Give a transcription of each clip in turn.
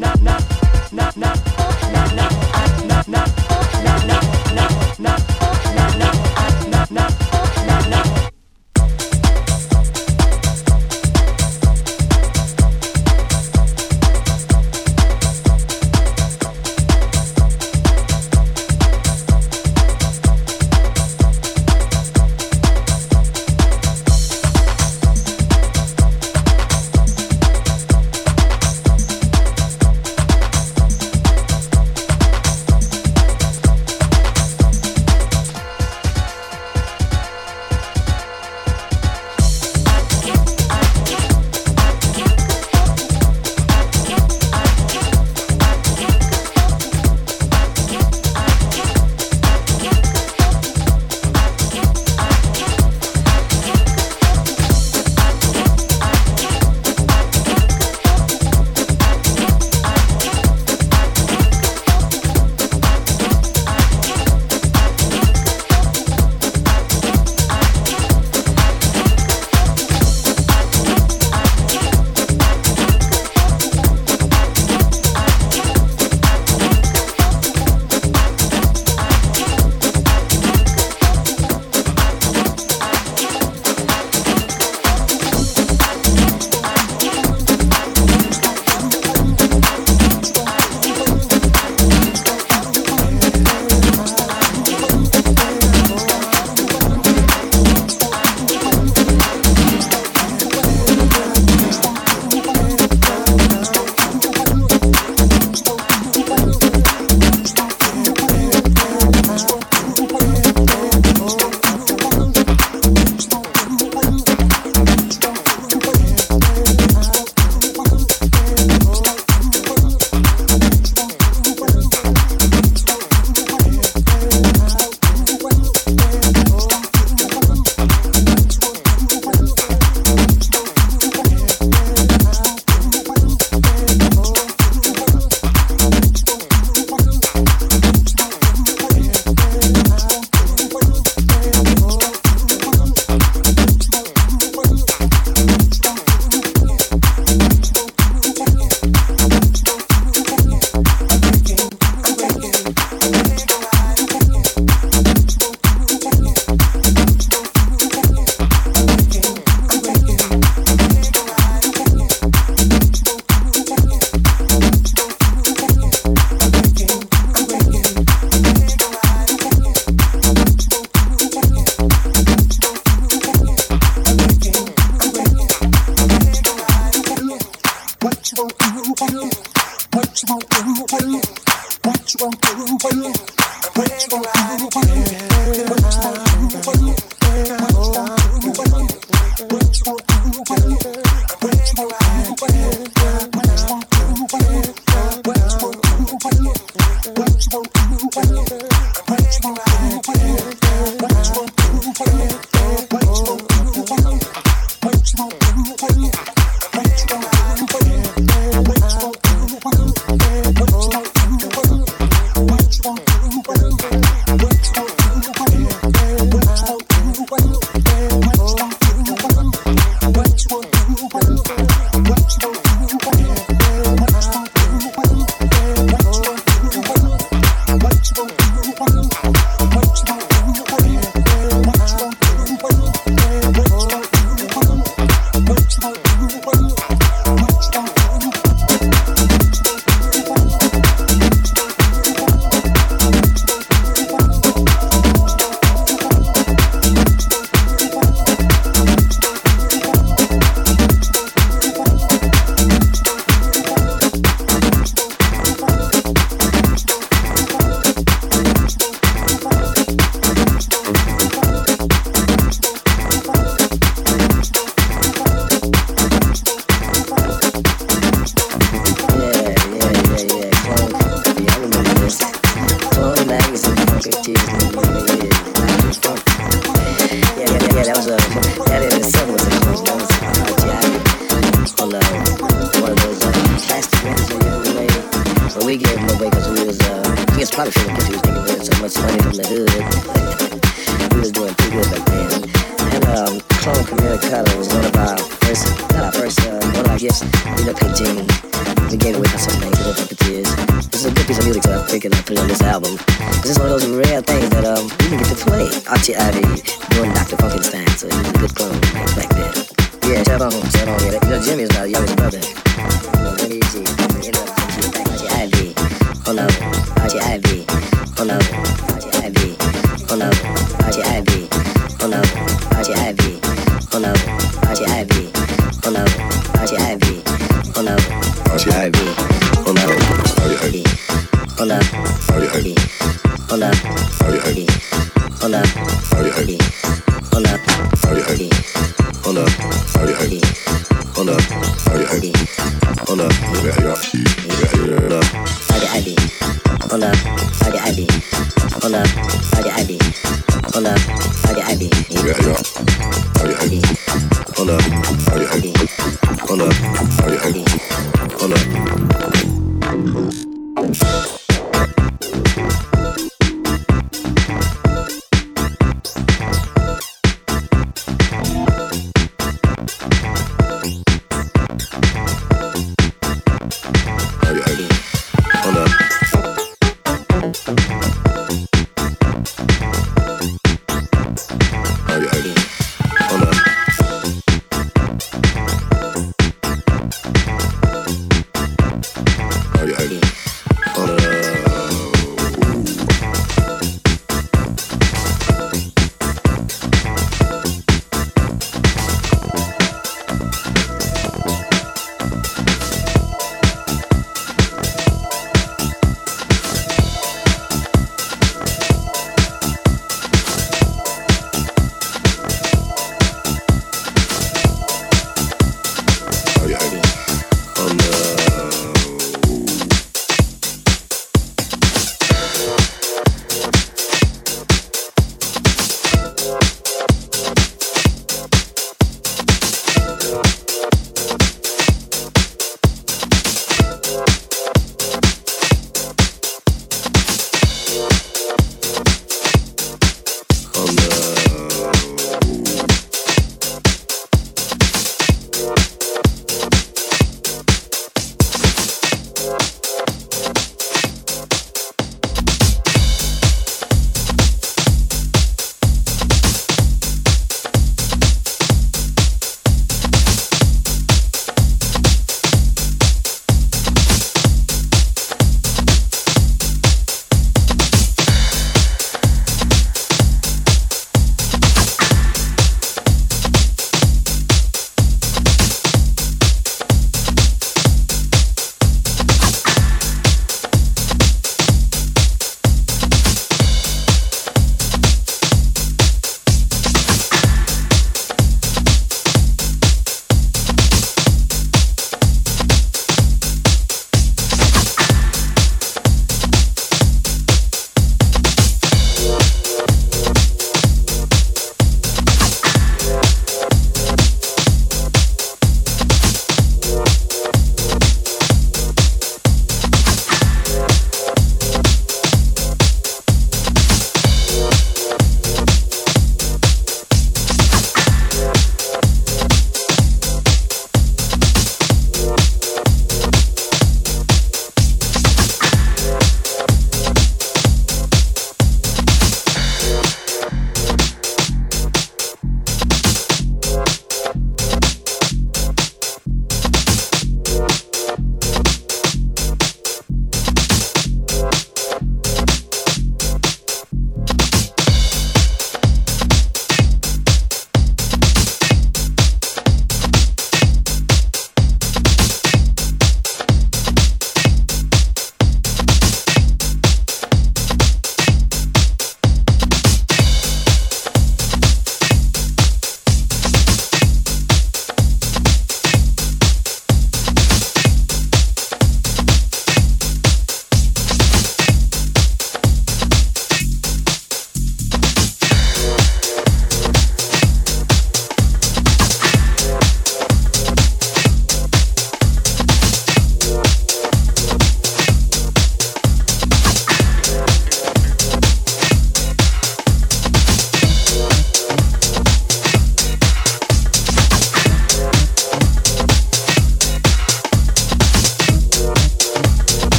Clone Communicator was one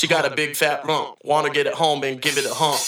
She got a big fat rump. Wanna get it home and give it a hump.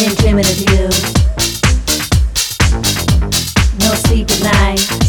Specialist, Mr. So, so.